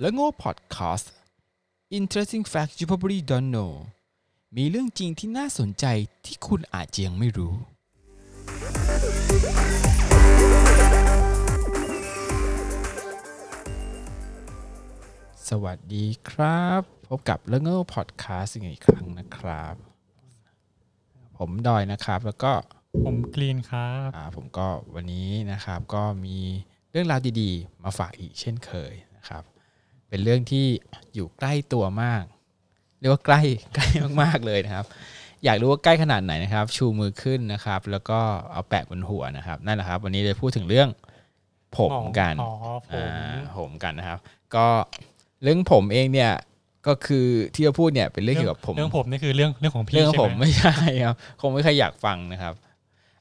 และโง่พอดแคสต์ Interesting Facts You Probably Don't Know มีเรื่องจริงที่น่าสนใจที่คุณอาจจะยังไม่รู้ สวัสดีครับ พบกับเรื่องโง่พอดแคสต์อีกครั้งนะครับ ผมดอยนะครับแล้วก็ผมกรีนครับอ่าผมก็วันนี้นะครับก็มีเรื่องราวดีๆ มาฝากอีกเช่นเคยนะครับ เป็นเรื่องที่อยู่ใกล้ตัวมาก เรียกว่าใกล้ใกล้มากๆเลยนะครับ อยากรู้ว่าใกล้ขนาดไหนนะครับ ชูมือขึ้นนะครับ แล้วก็เอาแปะบนหัวนะครับนั่นแหละครับ วันนี้จะพูดถึงเรื่องผมกันอ๋อผมอ่าผมกันนะครับ ก็เรื่องผมเองเนี่ยก็คือที่จะพูดเนี่ยเป็นเรื่องเกี่ยวกับผมเรื่องผมนี่คือเรื่องเรื่องของพี่เรื่องใช่ผมไหมไม่ใช่ครับคงไม่ใครอยากฟังนะครับ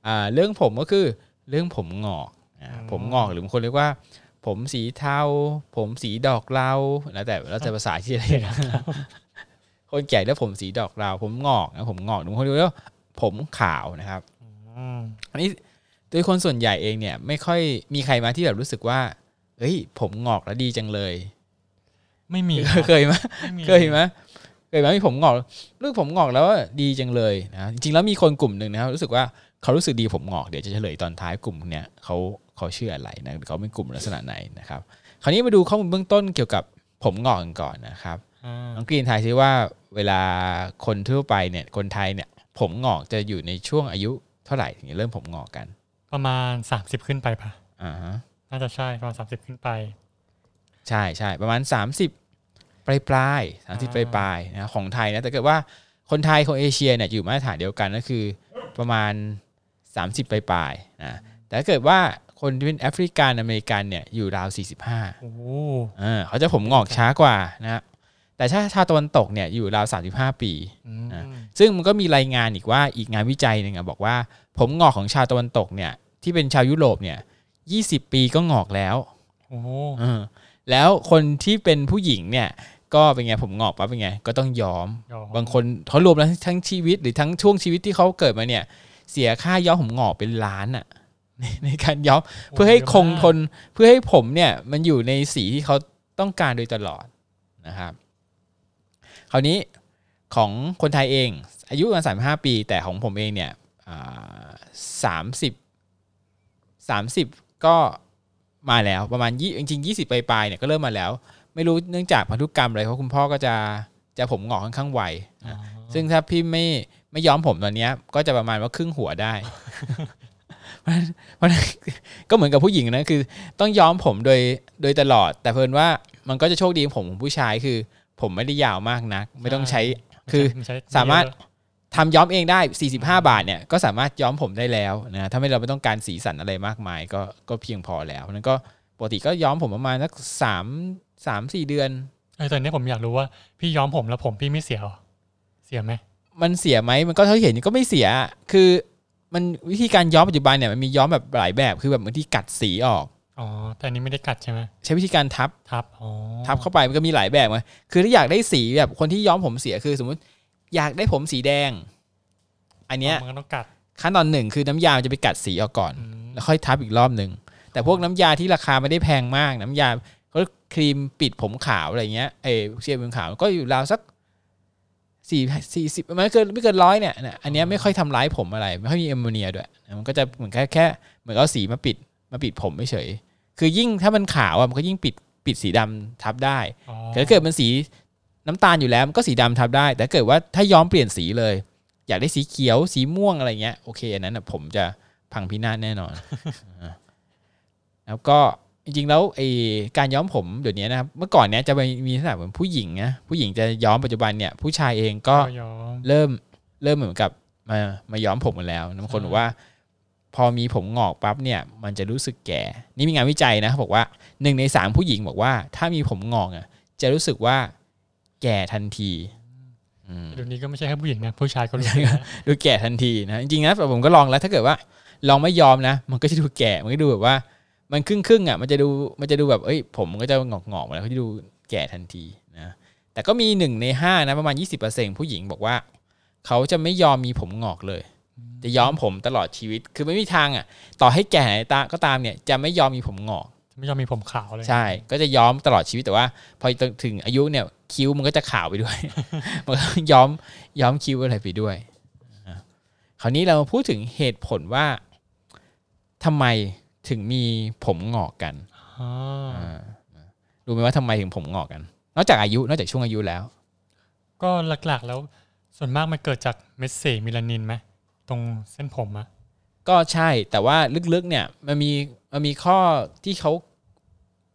อ่าเรื่องผมก็คือเรื่องผมงอกอ่าผมงอกหรือบางคนเรียกว่า ผมสีเทา ผมสีดอกเหลาแล้วแต่แล้วแต่ภาษาที่เรียกนะคนแก่เรียกผมสีดอกเหลาผมงอกนะผมงอกหรือบางคนเรียกว่าผมขาวนะครับอืมอันนี้โดยคนส่วนใหญ่เองเนี่ย ไม่ค่อยมีใครมาที่แบบรู้สึกว่า เอ้ย ผมงอกแล้วดีจังเลย ไม่มีเคยไหมไม่มีเคยไหมเคยไหมมีผมงอกเรื่องผมงอกแล้วอะดีจังเลยนะจริงๆแล้วมีคนกลุ่มหนึ่งนะครับรู้สึกว่าเขารู้สึกดีผมงอกเดี๋ยวจะเฉลยตอนท้ายกลุ่มเนี้ยเขา เขาเชื่ออะไรนะเขาเป็นกลุ่มลักษณะไหนนะครับ คราวนี้มาดูข้อมูลเบื้องต้นเกี่ยวกับผมงอกกันก่อนนะครับอ่าน้องกรีนทายซิว่าเวลาคนทั่วไปเนี่ยคนไทยเนี่ยผมงอกจะอยู่ในช่วงอายุเท่าไหร่ถึงจะเริ่มผมงอกกัน ประมาณสามสิบขึ้นไปปะอ่าฮะน่าจะใช่ประมาณสามสิบขึ้นไป ใช่ใช่ประมาณ 30 ปลายปลายสามสิบปลายปลายนะของไทยนะแต่เกิดว่าคนไทยคนเอเชียเนี่ยอยู่มาตรฐานเดียวกันก็คือประมาณ 30 ปลายปลายนะแต่ถ้าเกิดว่า คนที่เป็นแอฟริกันอเมริกันเนี่ยอยู่ราว 45โอ้โหเออเขาจะผมงอกช้ากว่านะฮะแต่ถ้าชาวตะวันตกเนี่ยอยู่ราว 35 ปีอืมนะซึ่งมันก็มีรายงานอีกว่าอีกงานวิจัยหนึ่งอะบอกว่า ผมงอกของชาวตะวันตกเนี่ยที่เป็นชาวยุโรปเนี่ย20 ปีก็งอกแล้วโอ้โหเออแล้วคนที่เป็นผู้หญิงเนี่ยก็เป็นไงผมงอกปั๊บเป็นไงก็ต้องยอมยอม บางคนเขารวมแล้วทั้งชีวิตหรือทั้งช่วงชีวิตที่เขาเกิดมาเนี่ย เสียค่าย้อมผมงอกเป็นล้านอะ ในในการย้อมเพื่อให้คงทนเพื่อให้ผมเนี่ยมันอยู่ในสีที่เขาต้องการโดยตลอดนะครับ คราวนี้ของคนไทยเอง อายุประมาณสามห้าปี แต่ของผมเองเนี่ยสามสิบสามสิบก็มาแล้วประมาณยี่จริงๆยี่สิบปลายๆเนี่ยก็เริ่มมาแล้ว ไม่รู้เนื่องจากพันธุกรรมอะไรเพราะคุณพ่อก็จะจะผมงอกค่อนข้างไวอ๋อนะซึ่งถ้าพี่ไม่ไม่ย้อมผมตอนเนี้ยก็จะประมาณว่าครึ่งหัวได้ เพราะฉะนั้นเพราะฉะนั้นก็เหมือนกับผู้หญิงนะคือ ต้องย้อมผมโดยโดยตลอด แต่เพิ่นว่ามันก็จะโชคดีของผมของผู้ชายคือ ผมไม่ได้ยาวมากนัก ไม่ต้องใช้คือมันใช้สามารถเยอะทำย้อมเองได้ 45 บาทเนี่ยก็สามารถย้อมผมได้แล้วนะถ้าไม่เราไม่ต้องการสีสันอะไรมากมาย ก็ก็เพียงพอแล้วนั้นก็ปกติก็ย้อมผมประมาณสักสามสามสี่เดือนเออตอนนี้ผมอยากรู้ว่าพี่ย้อมผมแล้วผมพี่ไม่เสียเหรอเสียไหมมันเสียไหมมันก็เท่าที่เห็นก็ไม่เสีย คือ มันวิธีการย้อมปัจจุบันเนี่ยมันมีย้อมแบบหลายแบบคือแบบบางทีกัดสีออกอ๋อแต่อันนี้ไม่ได้กัดใช่ไหมใช้วิธีการทับทับอ๋อทับเข้าไปมันก็มีหลายแบบไงคือถ้าอยากได้สีแบบคนที่ย้อมผมเสียคือสมมุติอยากได้ผมสีแดง อันเนี้ยมันก็ต้องกัดขั้นตอนหนึ่งคือน้ำยามันจะไปกัดสีออกก่อนอืมแล้วค่อยทับอีกรอบหนึ่งแต่พวกน้ำยาที่ราคาไม่ได้แพงมาก น้ำยาเขาครีมปิดผมขาวอะไรเงี้ยเออเชียร์ผมขาวก็อยู่ราวสัก สี่สี่สิบไม่เกินไม่เกินร้อยเนี่ยนะอันเนี้ยไม่ค่อยทำร้ายผมอะไร ไม่ค่อยมีแอมโมเนียด้วยมันก็จะเหมือนแค่แค่เหมือนเอาสีมาปิดมาปิดผมเฉยๆคือยิ่งถ้ามันขาวอะมันก็ยิ่งปิดปิดสีดำทับได้อ๋อแต่ถ้าเกิดมันสีน้ำตาลอยู่แล้วมันก็สีดำทับได้ แต่ถ้าเกิดว่าถ้าย้อมเปลี่ยนสีเลย อยากได้สีเขียวสีม่วงอะไรเงี้ยโอเคอันนั้นนะผมจะพังพินาศแน่นอนอ่าแล้วก็ จริงๆแล้วไอการย้อมผมเดี๋ยวนี้นะครับ เมื่อก่อนเนี้ยจะมีมีลักษณะเหมือนผู้หญิงนะผู้หญิงจะย้อมปัจจุบันเนี่ยผู้ชายเองก็ก็ย้อม เริ่มเริ่มเหมือนกับมามาย้อมผมกันแล้วบางคนใช่บอกว่า พอมีผมงอกปั๊บเนี่ย มันจะรู้สึกแก่ นี่มีงานวิจัยนะเขาบอกว่าหนึ่งในสามผู้หญิงบอกว่า ถ้ามีผมงอกอะ จะรู้สึกว่าแก่ทันทีอืม เดี๋ยวนี้ก็ไม่ใช่แค่ผู้หญิงนะผู้ชายก็รู้สึกนะดูแก่ทันทีนะจริงๆนะผมก็ลองแล้วถ้าเกิดว่าลองไม่ยอมนะ มันก็จะดูแก่มันก็ดูแบบว่า มันครึ่งครึ่งๆอะมันจะดูมันจะดูแบบเอ้ยผมมันก็จะงอกงอกๆมาแล้วก็จะดูแก่ทันทีนะแต่ก็มีหนึ่งในห้านะประมาณ 20%ผู้หญิงบอกว่า เขาจะไม่ยอมมีผมงอกเลย จะย้อมผมตลอดชีวิตคือไม่มีทางอะ ต่อให้แก่ไหนตาก็ตามเนี่ย จะไม่ยอมมีผมงอกไม่ยอมมีผมขาวเลยใช่ ก็จะย้อมตลอดชีวิตแต่ว่า พอถึงอายุเนี่ยคิ้วมันก็จะขาวไปด้วย มันก็ย้อมย้อมคิ้วอะไรไปด้วยอะคราวนี้เรามาพูดถึงเหตุผลว่าทำไม ถึงมีผมงอกกันอ๋ออ่ารู้ไหมว่าทำไมถึงผมงอกกัน นอกจากอายุ นอกจากช่วงอายุแล้ว ก็หลักๆแล้วส่วนมากมันเกิดจากเม็ดสีมิลานินไหมตรงเส้นผมอะก็ใช่แต่ว่าลึกๆเนี่ยมันมีมันมีข้อที่เขา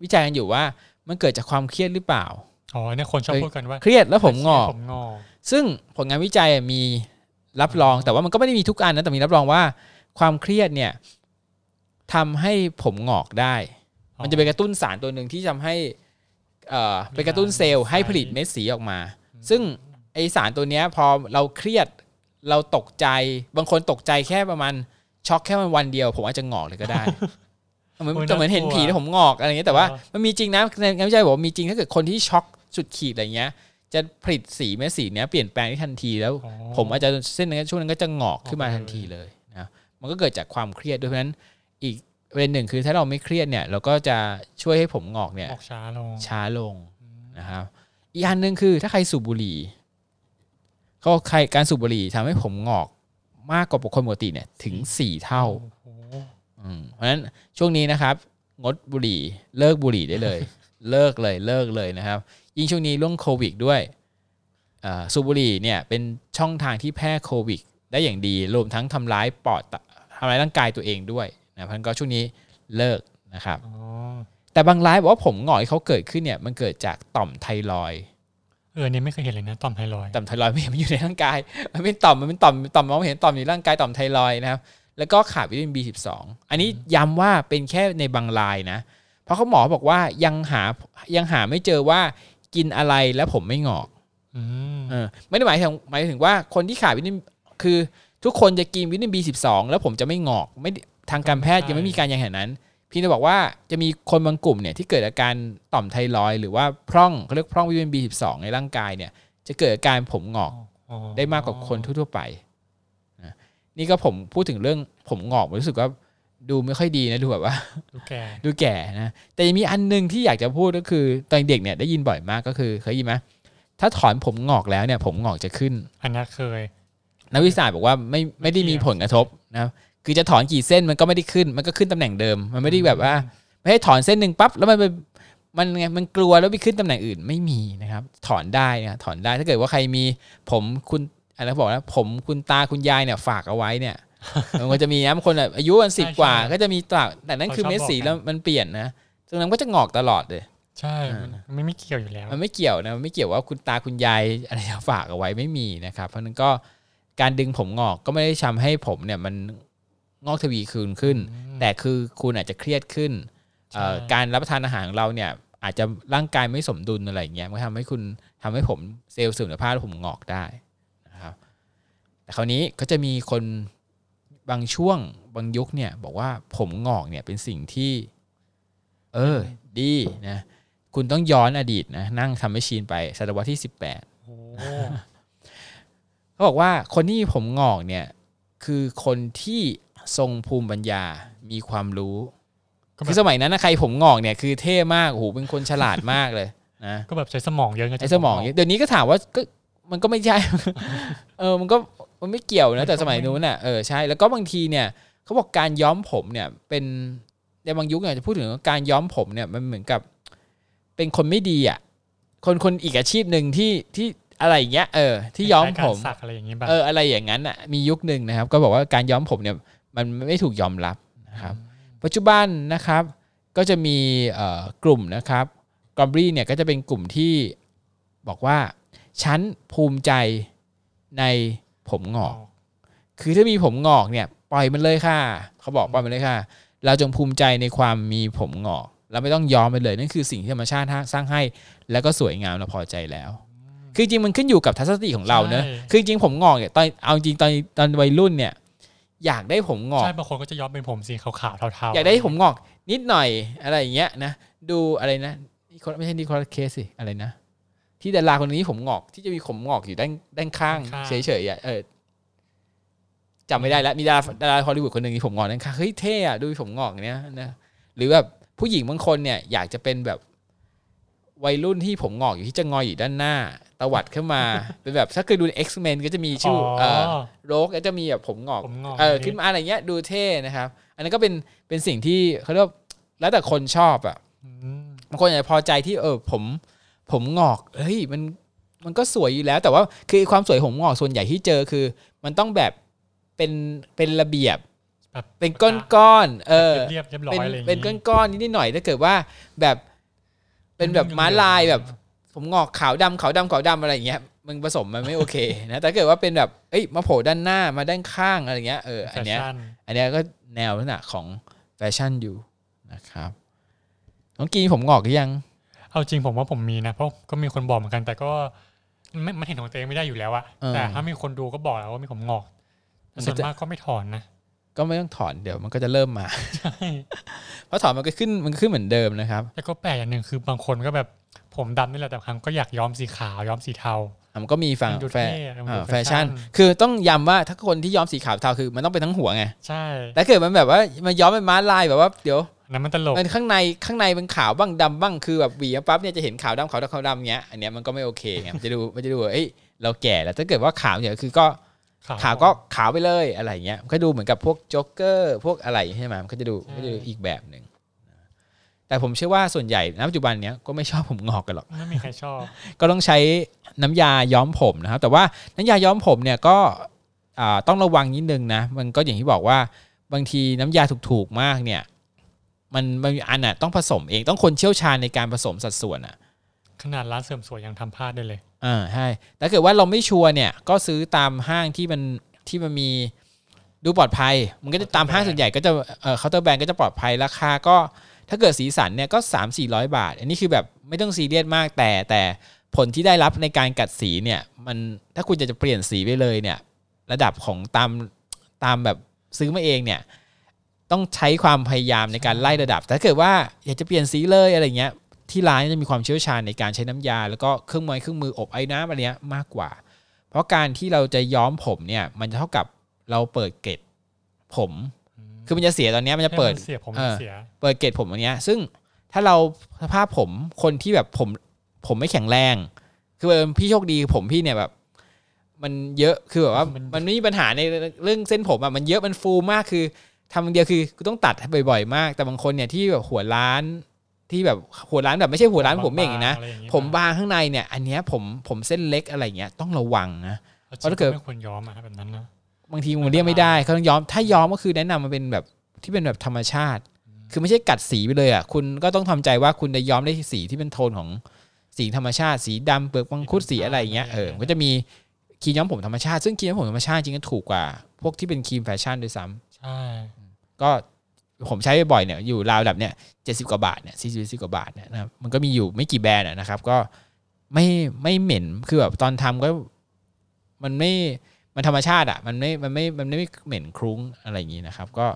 วิจัยกันอยู่ว่า มันเกิดจากความเครียดหรือเปล่าอ๋อเนี่ยคนชอบเฮ้ยพูดกันว่า เครียดแล้วผมงอกผมงอกซึ่งผลงานวิจัยมีรับรองแต่ว่ามันก็ไม่ได้มีทุกอันนะแต่มีรับรองว่า ความเครียดเนี่ย ทำให้ผมงอกได้ มันจะไปกระตุ้นสารตัวหนึ่งที่ทำให้เอ่อไปกระตุ้นเซลล์ให้ผลิตเม็ดสีออกมา ซึ่งไอสารตัวเนี้ยพอเราเครียดเราตกใจบางคนตกใจแค่ประมาณช็อกแค่มันวันเดียว ผมอาจจะงอกเลยก็ได้เหมือนจะเหมือนเห็นผีแล้วผมงอกอะไรอย่างเงี้ยแต่ว่ามันมีจริงนะในงานวิจัยบอกว่ามีจริงถ้าเกิดคนที่ช็อกสุดขีดอะไรเงี้ย จะผลิตสีเม็ดสีเนี้ยเปลี่ยนแปลงได้ทันทีแล้วอ๋อผมอาจจะเส้นนั้นช่วงนั้นก็จะงอกขึ้นมาออกไปทันทีเลยนะมันก็เกิดจากความเครียดด้วยเพราะฉะนั้น อีกประเด็นหนึ่งคือถ้าเราไม่เครียดเนี่ยเราก็จะช่วยให้ผมงอกเนี่ยออกช้าลงช้าลงนะครับอีกอันหนึ่งคือถ้าใครสูบบุหรี่เขาบอกใครการสูบบุหรี่ทำให้ผมงอกมากกว่าปกคนปกติเนี่ยถึงสี่เท่าโอ้โหอืมเพราะฉะนั้นช่วงนี้นะครับ งดบุหรี่เลิกบุหรี่ได้เลย เลิกเลยเลิกเลยนะครับ ยิ่งช่วงนี้เรื่องโควิดด้วยอ่าสูบบุหรี่เนี่ยเป็นช่องทางที่แพร่โควิด ได้อย่างดีรวมทั้งทำร้ายปอดทำร้ายร่างกายตัวเองด้วย นะเพราะฉะนั้นก็ช่วงนี้เลิกนะครับอ๋อแต่บางรายบอกว่าผมหงอกที่เขาเกิดขึ้นเนี่ยมันเกิดจากต่อมไทรอยด์เออเนี่ยไม่เคยเห็นเลยนะต่อมไทรอยด์ต่อมไทรอยด์ไม่เห็นมันอยู่ในร่างกายมันเป็นต่อมมันเป็นต่อมต่อมมองไม่เห็นต่อมอยู่ในร่างกายต่อมไทรอยด์นะครับแล้วก็ขาดวิตามิน B12 อันนี้ย้ำว่าเป็นแค่ในบางรายนะ เพราะเขาหมอบอกว่ายังหายังหาไม่เจอว่ากินอะไรแล้วผมไม่งอกอืมเออไม่ได้หมายถึงหมายถึงว่าคนที่ขาดวิตามินคือทุกคนจะกินวิตามิน B12 แล้วผมจะไม่งอกไม่ได้ ทางการแพทย์ยังไม่มีการยังเห็นนั้นพี่จะบอกว่าจะมีคนบางกลุ่มเนี่ยที่เกิดอาการต่อมไทรอยด์หรือว่าพร่องเขาเรียกพร่องวิตามิน B12 ในร่างกายเนี่ย จะเกิดอาการผมงอกอ๋อได้มากกว่าคนทั่วๆไปนะนี่ก็ผมพูดถึงเรื่องผมงอกผมรู้สึกว่าดูไม่ค่อยดีนะดูแบบว่า ดูแก่ดูแก่นะแต่ยังมีอันหนึงที่อยากจะพูดก็คือตอนเด็กเนี่ยได้ยินบ่อยมากก็คือเคยได้ยินไหมถ้าถอนผมงอกแล้วเนี่ย ผมงอกจะขึ้น อันนั้นเคย นักวิทยาศาสตร์บอกว่าไม่ไม่ได้มีผลกระทบนะ ครับคือจะถอนกี่เส้นมันก็ไม่ได้ขึ้น มันก็ขึ้นตำแหน่งเดิม มันไม่ได้แบบว่า ไม่ให้ถอนเส้นหนึ่งปั๊บแล้วมันไปมันไงมันกลัวแล้วไปขึ้นตำแหน่งอื่นไม่มีนะครับ ถอนได้นะถอนได้ถ้าเกิดว่าใครมีผมคุณอะไรเขาบอกนะผมคุณตาคุณยายเนี่ยฝากเอาไว้เนี่ยมันก็จะมีนะบางคนแบบอายุวันสิบใช่กว่าใช่ก็จะมีตากแต่นั่นคือเขาชอบเม็ดสีบอกกันแล้วมันเปลี่ยนนะตรงนั้นก็จะงอกตลอดเลย ใช่มันไม่ไม่เกี่ยวอยู่แล้ว มันไม่เกี่ยวนะมันไม่เกี่ยวว่าคุณตาคุณยายอะไรจะฝากเอาไว้ไม่มีนะครับ เพราะฉะนั้นก็การดึงผมงอกก็ไม่ได้ทำให้ผมเนี่ยมัน งอกทวีคืนขึ้น แต่คือคุณอาจจะเครียดขึ้นเอ่อใช่การรับประทานอาหารของเราเนี่ยอาจจะร่างกายไม่สมดุลอะไรอย่างเงี้ยมันก็ทำให้คุณทำให้ผมเซลล์เสื่อมสภาพแล้วผมงอกได้นะครับแต่คราวนี้ก็จะมีคนบางช่วงบางยุคเนี่ยบอกว่าผมงอกเนี่ยเป็นสิ่งที่ เออ ดีนะคุณต้องย้อนอดีตนะนั่งทำแมชชีนไปศตวรรษที่18โอ้เขาบอกว่าคนที่มีผมงอกเนี่ย คือคนที่ ทรงภูมิปัญญามีความรู้ก็แบคือบสมัยนั้นนะใครผมงอกเนี่ยคือเท่มากโอ้โหเป็นคนฉลาดมากเลยนะก็แบบใช้สมองเยอะก็จะไอ้สมองเนี่ยเดี๋ยวนี้ก็ถามว่าก็มันก็ไม่ใช่ เออมันก็มันไม่เกี่ยวนะแต่สมัยนู้นน่ะเออใช่แล้วก็บางทีเนี่ยเขาบอกการย้อมผมเนี่ย เป็นในบางยุคเนี่ยจะพูดถึงว่าการย้อมผมเนี่ยมันเหมือนกับ เป็นคนไม่ดีอะคนคนอีกอาชีพหนึ่งที่ที่อะไรอย่างเงี้ยเออที่ย้อมผมคล้ายๆการสักอะไรอย่างงี้บ้างเอออะไรอย่างนั้นอะมียุคหนึ่งนะครับ ก็บอกว่าการย้อมผมเนี่ย มันไม่ถูกยอมรับนะครับปัจจุบันนะครับก็จะมีเอ่อกลุ่มนะครับกอมบรีเนี่ยก็จะเป็นกลุ่มที่บอกว่าฉันภูมิใจในผมงอก คือถ้ามีผมงอกเนี่ยปล่อยมันเลยค่ะ เขาบอกปล่อยมันเลยค่ะ เราจงภูมิใจในความมีผมงอก เราไม่ต้องยอมไปเลยนั่นคือสิ่งที่ธรรมชาติสร้างให้ แล้วก็สวยงามเราพอใจแล้ว คือจริงมันขึ้นอยู่กับทัศนคติของเราเนอะใช่คือจริงผมงอกเนี่ยตอนเอาจริงตอนตอนวัยรุ่นเนี่ย อยากได้ผมงอกใช่บางคนก็จะย้อมเป็นผมสีขาวๆเทาๆอยากได้ผมงอก นิดหน่อยอะไรอย่างเงี้ยนะดูอะไรนะนี่คนไม่ใช่นี่คนละเคสสิอะไรนะ ที่ดาราคนนี้ผมงอกที่จะมีผมงอกอยู่ด้านด้านข้างเฉยๆอะเออจำไม่ได้แล้วมีดาราดาราฮอลลีวูดคนหนึ่งที่ผมงอกด้านข้างเฮ้ยเท่อะดูผมงอกเนี้ยนะหรือแบบผู้หญิงบางคนเนี่ย อยากจะเป็นแบบวัยรุ่นที่ผมงอกอยู่ที่จะงอยอยู่ด้านหน้า ตวัดขึ้นมาเป็นแบบถ้าเคยดู X-Men ก็จะมีชื่ออเออโรกก็จะมีแบบผมงอกผมงอกเออขึ้นมาอะไรเงี้ยดูเท่นะครับ อันนั้นก็เป็นเป็นสิ่งที่เขาเรียกว่าแล้วแต่คนชอบอะอืมบางคนอาจจะพอใจที่เออผมผมงอกเฮ้ยมันมันก็สวยอยู่แล้ว แต่ว่าคือความสวยผมงอกส่วนใหญ่ที่เจอคือ มันต้องแบบเป็นเป็นระเบียบแบบเป็นก้อนๆเออเรียบเรียบร้อเป็นยอะไรอย่างเป็นก้อนๆนิดๆหน่อยถ้าเกิดว่าแบบเป็นแบบม้าลายแบบ ผมงอกขาวดำขาวดำขาวดำอะไรอย่างเงี้ยมึงผสมมันไม่โอเคนะแต่ถ้าเกิดว่าเป็นแบบเอ้ยมาโผล่ด้านหน้ามาด้านข้างอะไรเงี้ยเอออันเนี้ยแฟชั่นอันเนี้ยก็แนวลักษณะของแฟชั่นอยู่นะครับน้องกีผมงอกหรือยัง เอาจริงผมว่าผมมีนะเพราะก็มีคนบอกเหมือนกันแต่ก็ไม่มันเห็นของตัวเองไม่ได้อยู่แล้วอะเออแต่ถ้ามีคนดูก็บอกแล้วว่ามีผมงอกแต่ส่วนมากก็ไม่ถอนนะก็ไม่ต้องถอนเดี๋ยวมันก็จะเริ่มมาใช่เพราะถอนมันก็ขึ้นมันก็ขึ้นเหมือนเดิมนะครับ แล้วก็แปลกอย่างหนึ่งคือบางคนก็แบบ ผมดำนี่แหละแต่บางครั้งก็อยากย้อมสีขาวย้อมสีเทาอะมันก็มีฝั่งมันดูแฟเท่มันดูอ่าแฟแฟชั่ชั่น น คือต้องย้ำว่าถ้าคนที่ย้อมสีขาวเทาคือมันต้องเป็นทั้งหัวไงใช่แต่เกิดมันแบบว่ามันย้อมเป็นม้าลายแบบว่าเดี๋ยวอันนั้นมันตลก มันข้างในข้างในเป็นขาวบ้างดำบ้างคือแบบหวีมาปั๊บเนี่ยจะเห็นขาวดำขาวดำขาวดำเงี้ยอันเนี้ยมันก็ไม่โอเคไงมันจะดูมันจะดูว่าเอ้ยเราแก่แล้วถ้าเกิดว่าขาวเนี่ยคือก็ ขาวก็ขาวไปเลยอะไรเงี้ยมันก็ดูเหมือนกับพวกโจ๊กเกอร์พวกอะไรใช่ไหมมันก็จะดูก็จะดูอีกแบบหนึ่ง แต่ผมเชื่อว่าส่วนใหญ่ณปัจจุบันเนี้ยก็ไม่ชอบผมงอกกันหรอกไม่มีใครชอบ ก็ต้องใช้น้ำยาย้อมผมนะครับ แต่ว่าน้ำยาย้อมผมเนี่ยก็อ่าต้องระวังนิดนึงนะมันก็อย่างที่บอกว่าบางทีน้ำยาถูกๆมากเนี่ยมันบางอันน่ะต้องผสมเองต้องคนเชี่ยวชาญในการผสมสัดส่วนอะ ขนาดร้านเสริมสวยยังทำพลาดได้เลยอ่าใช่แต่เกิดว่าเราไม่ชัวร์เนี่ย ก็ซื้อตามห้างที่มันที่มันมีดูปลอดภัย มันก็จะตามห้างส่วนใหญ่ก็จะเอ่อ counter brand ก็จะปลอดภัยราคาก็ ถ้าเกิดสีสันเนี่ยก็ 3 4 0 0 บาท อันนี้คือแบบไม่ต้องซีเรียสมากแต่แต่ผลที่ได้รับในการกัดสีเนี่ยมันถ้าคุณจะจะเปลี่ยนสีไปเลยเนี่ยระดับของตามตามแบบซื้อมาเองเนี่ยต้องใช้ความพยายามในการไล่ระดับแต่ถ้าเกิดว่าอยากจะเปลี่ยนสีเลยอะไรเงี้ยที่ร้านจะมีความเชี่ยวชาญในการใช้น้ำยา แล้วก็เครื่องมือเครื่องมืออบไอ้น้ำอะไรเนี้ยมากกว่า เพราะการที่เราจะย้อมผมเนี่ยมันจะเท่ากับเราเปิดเกล็ดผม คือมันจะเสียตอนเนี้ยมันจะเปิดให้มันเสียผมเออเสียเปิดเกล็ดผมอันเนี้ย ซึ่งถ้าเราสภาพผมคนที่แบบผมผมไม่แข็งแรง คือเออพี่โชคดีผมพี่เนี่ยแบบ มันเยอะคือแบบว่ามันไม่มีปัญหาในเรื่องเส้นผมอะมันเยอะมันฟูมากคือทำอย่างเดียวคือกูต้องตัดให้บ่อยๆ มาก แต่บางคนเนี่ยที่แบบหัวล้านที่แบบหัวล้านแบบไม่ใช่หัวล้านผมเองนะบางๆอะไรอย่างงี้ผมบางข้างในเนี่ย อันเนี้ยผมผมเส้นเล็กอะไรเงี้ยต้องระวังนะเพราะเพราะถ้าเกิดไม่ควรย้อมอะแบบนั้นนะ บางทีมันเรียกไม่ได้เขาต้องย้อม ถ้าย้อมก็คือแนะนำมันเป็นแบบที่เป็นแบบธรรมชาติ คือไม่ใช่กัดสีไปเลยอะคุณก็ต้องทำใจว่าคุณจะย้อมได้สีที่เป็นโทนของสีธรรมชาติ สีดำเปลือกมังคุดสีอะไรอย่างเงี้ยเออมันก็จะมีครีมย้อมผมธรรมชาติ ซึ่งครีมย้อมผมธรรมชาติจริงๆก็ถูกกว่า พวกที่เป็นครีมแฟชั่นด้วยซ้ำใช่ก็ผมใช้บ่อยๆเนี่ยอยู่ราวระดับเนี่ยเจ็ดสิบกว่าบาทเนี่ยสี่สิบกว่าบาทเนี่ยนะครับมันก็มีอยู่ไม่กี่แบรนด์อะนะครับ ก็ไม่ไม่เหม็นคือแบบตอนทำก็มันไม่ มันธรรมชาติอะมันไม่มันไม่มันไม่เหม็นคลุ้งอะไรอย่างนี้นะครับ ก็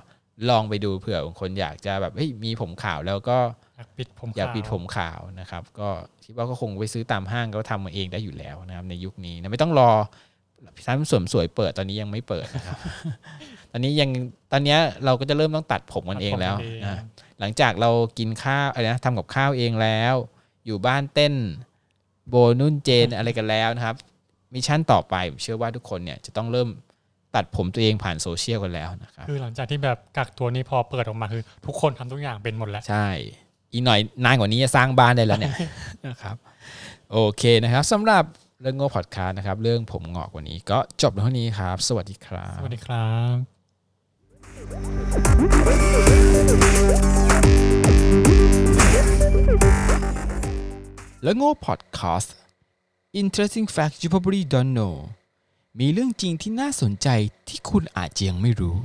ลองไปดูเผื่อบางคนอยากจะแบบเฮ้ยมีผมขาวแล้วก็อยากปิดผมอยากปิดขวผมขาวนะครับ ก็คิดว่าก็คงไปซื้อตามห้างก็ทำมาเองได้อยู่แล้วนะครับ ในยุคนี้นะไม่ต้องรอร้านเสริมสวยเปิดตอนนี้ยังไม่เปิดนะครับ ตอนนี้ยังตอนเนี้ยเราก็จะเริ่มต้องตัดผมกันเองแล้วตัดผมเองนะหลังจากเรากินข้าวอะไรนะทำกับข้าวเองแล้ว อยู่บ้านเต้น โบนุ่นเจนอะไรกันแล้วนะครับ mission ต่อไปผมเชื่อว่าทุกคนเนี่ยจะต้องเริ่มตัดผมตัวเองผ่านโซเชียลกันแล้วนะครับคือหลังจากที่แบบกักตัวนี้พอเปิดออกมาคือ ทุกคนทำทุกอย่างเป็นหมดแล้ว ใช่ อีกหน่อยนานกว่านี้จะสร้างบ้านได้แล้วเนี่ยนะครับโอเคนะครับสำหรับเรื่องโง่พอดคาสต์นะครับ เรื่องผมงอกวันนี้ก็จบเท่านี้ครับ สวัสดีครับ สวัสดีครับ แล้วโง่พอดคาสต์ Interesting facts you probably don't know มีเรื่องจริงที่น่าสนใจที่คุณอาจยังไม่รู้